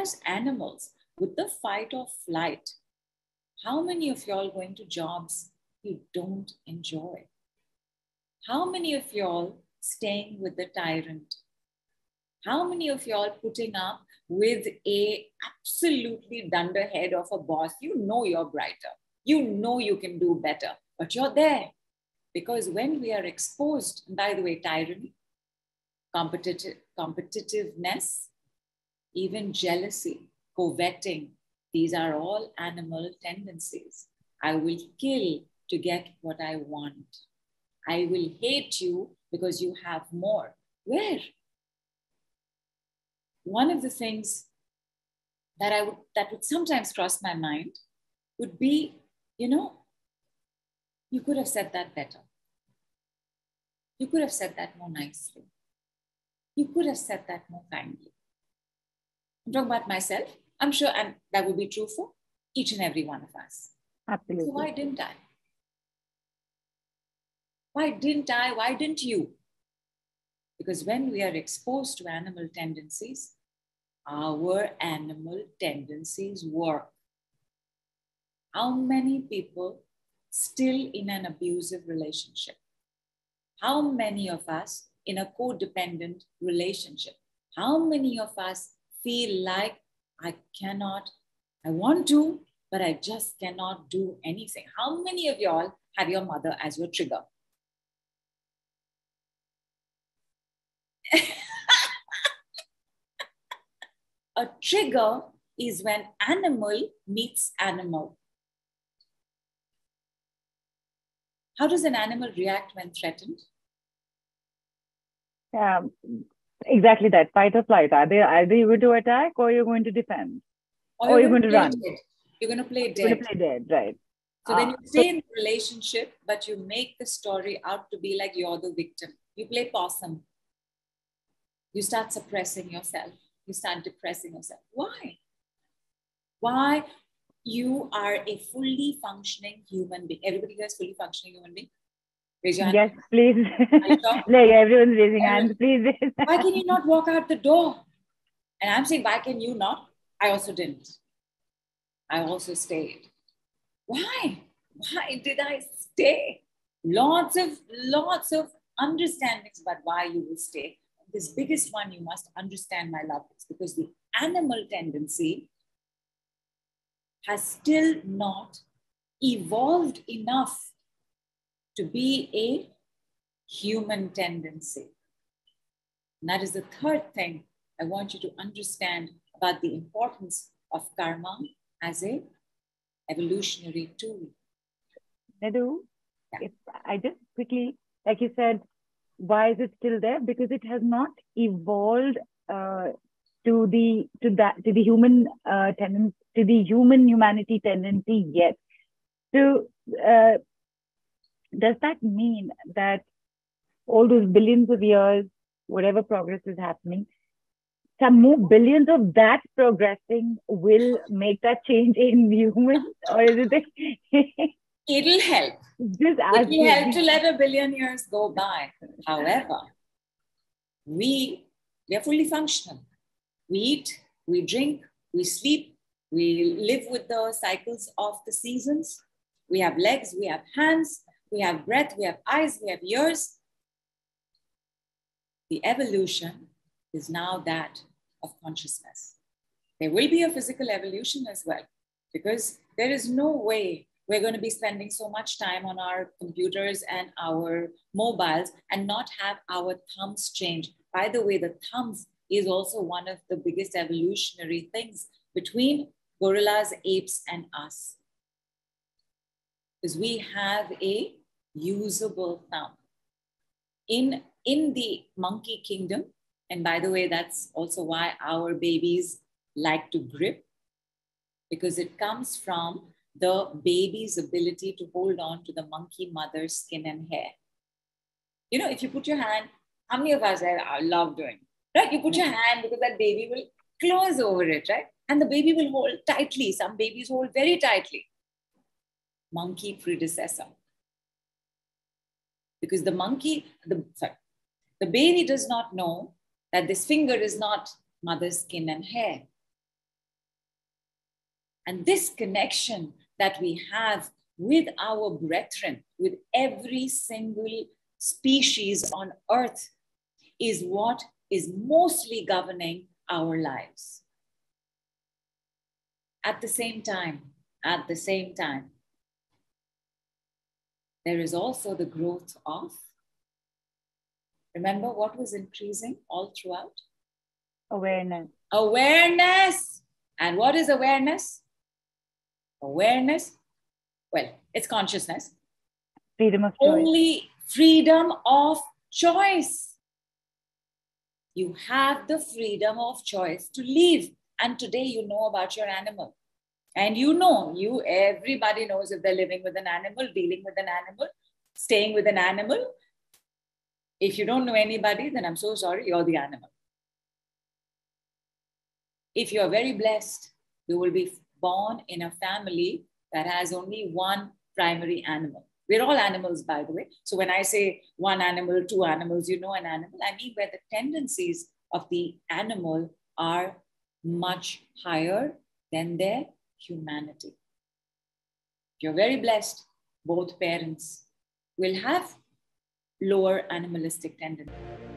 as animals, with the fight or flight, how many of y'all going to jobs you don't enjoy? How many of y'all staying with the tyrant? How many of y'all putting up with a absolutely dunderhead of a boss? You know you're brighter. You know you can do better, but you're there. Because when we are exposed, and by the way, tyranny, competitive, competitiveness, even jealousy, coveting, these are all animal tendencies. I will kill to get what I want. I will hate you because you have more. Where? One of the things that I would that would sometimes cross my mind would be, you know, you could have said that better. You could have said that more nicely. You could have said that more kindly. I'm talking about myself. I'm sure and that would be true for each and every one of us. Absolutely. So why didn't I? Why didn't I? Why didn't you? Because when we are exposed to animal tendencies, our animal tendencies work. How many people still in an abusive relationship? How many of us in a codependent relationship? How many of us feel like I cannot, I want to, but I just cannot do anything? How many of y'all have your mother as your trigger? a trigger is when animal meets animal. How does an animal react when threatened? Um, exactly that fight or flight. Are they either you going to attack or you're going to defend? Or, or you're, going, to run. Dead. You're going to play dead. You're going to play dead, right. So then ah, you stay in the relationship, but you make the story out to be like you're the victim. You play possum. You start suppressing yourself. You start depressing yourself. Why? Why? You are a fully functioning human being. Everybody here is fully functioning human being. Raise your hand. Yes, please. like everyone's raising hands, please. why can you not walk out the door? And I'm saying, why can you not? I also didn't. I also stayed. Why? Why did I stay? Lots of, lots of understandings about why you will stay. This biggest one you must understand, my love, is because the animal tendency has still not evolved enough to be a human tendency. And that is the third thing I want you to understand about the importance of karma as a evolutionary tool. Nidhu, yeah. if I just quickly, like you said, why is it still there? Because it has not evolved uh, to the to that to the human uh, tendency to the human humanity tendency yet. So uh, does that mean that all those billions of years, whatever progress is happening, some more billions of that progressing will make that change in humans, or is it? It'll help. Just It'll help to let a billion years go by. However, we we are fully functional. We eat, we drink, we sleep, we live with the cycles of the seasons. We have legs, we have hands, we have breath, we have eyes, we have ears. The evolution is now that of consciousness. There will be a physical evolution as well, because there is no way we're going to be spending so much time on our computers and our mobiles and not have our thumbs change. By the way, the thumbs is also one of the biggest evolutionary things between gorillas, apes, and us. Because we have a usable thumb. In, in the monkey kingdom, and by the way, that's also why our babies like to grip, because it comes from the baby's ability to hold on to the monkey mother's skin and hair. You know, if you put your hand, how many of us I uh, love doing? Right? You put your mm-hmm. hand because that baby will close over it, right? And the baby will hold tightly. Some babies hold very tightly. Monkey predecessor. Because the monkey, the, sorry, the baby does not know that this finger is not mother's skin and hair. And this connection that we have with our brethren, with every single species on earth, is what is mostly governing our lives. At the same time, at the same time, there is also the growth of, remember what was increasing all throughout? Awareness. Awareness. And what is awareness? Awareness, well, it's consciousness. Freedom of choice. Only freedom of choice. You have the freedom of choice to live. And today you know about your animal. And you know, you everybody knows if they're living with an animal, dealing with an animal, staying with an animal. If you don't know anybody, then I'm so sorry, you're the animal. If you're very blessed, you will be born in a family that has only one primary animal. We're all animals, by the way. So when I say one animal, two animals, you know an animal, I mean where the tendencies of the animal are much higher than their humanity. You're very blessed, both parents will have lower animalistic tendencies.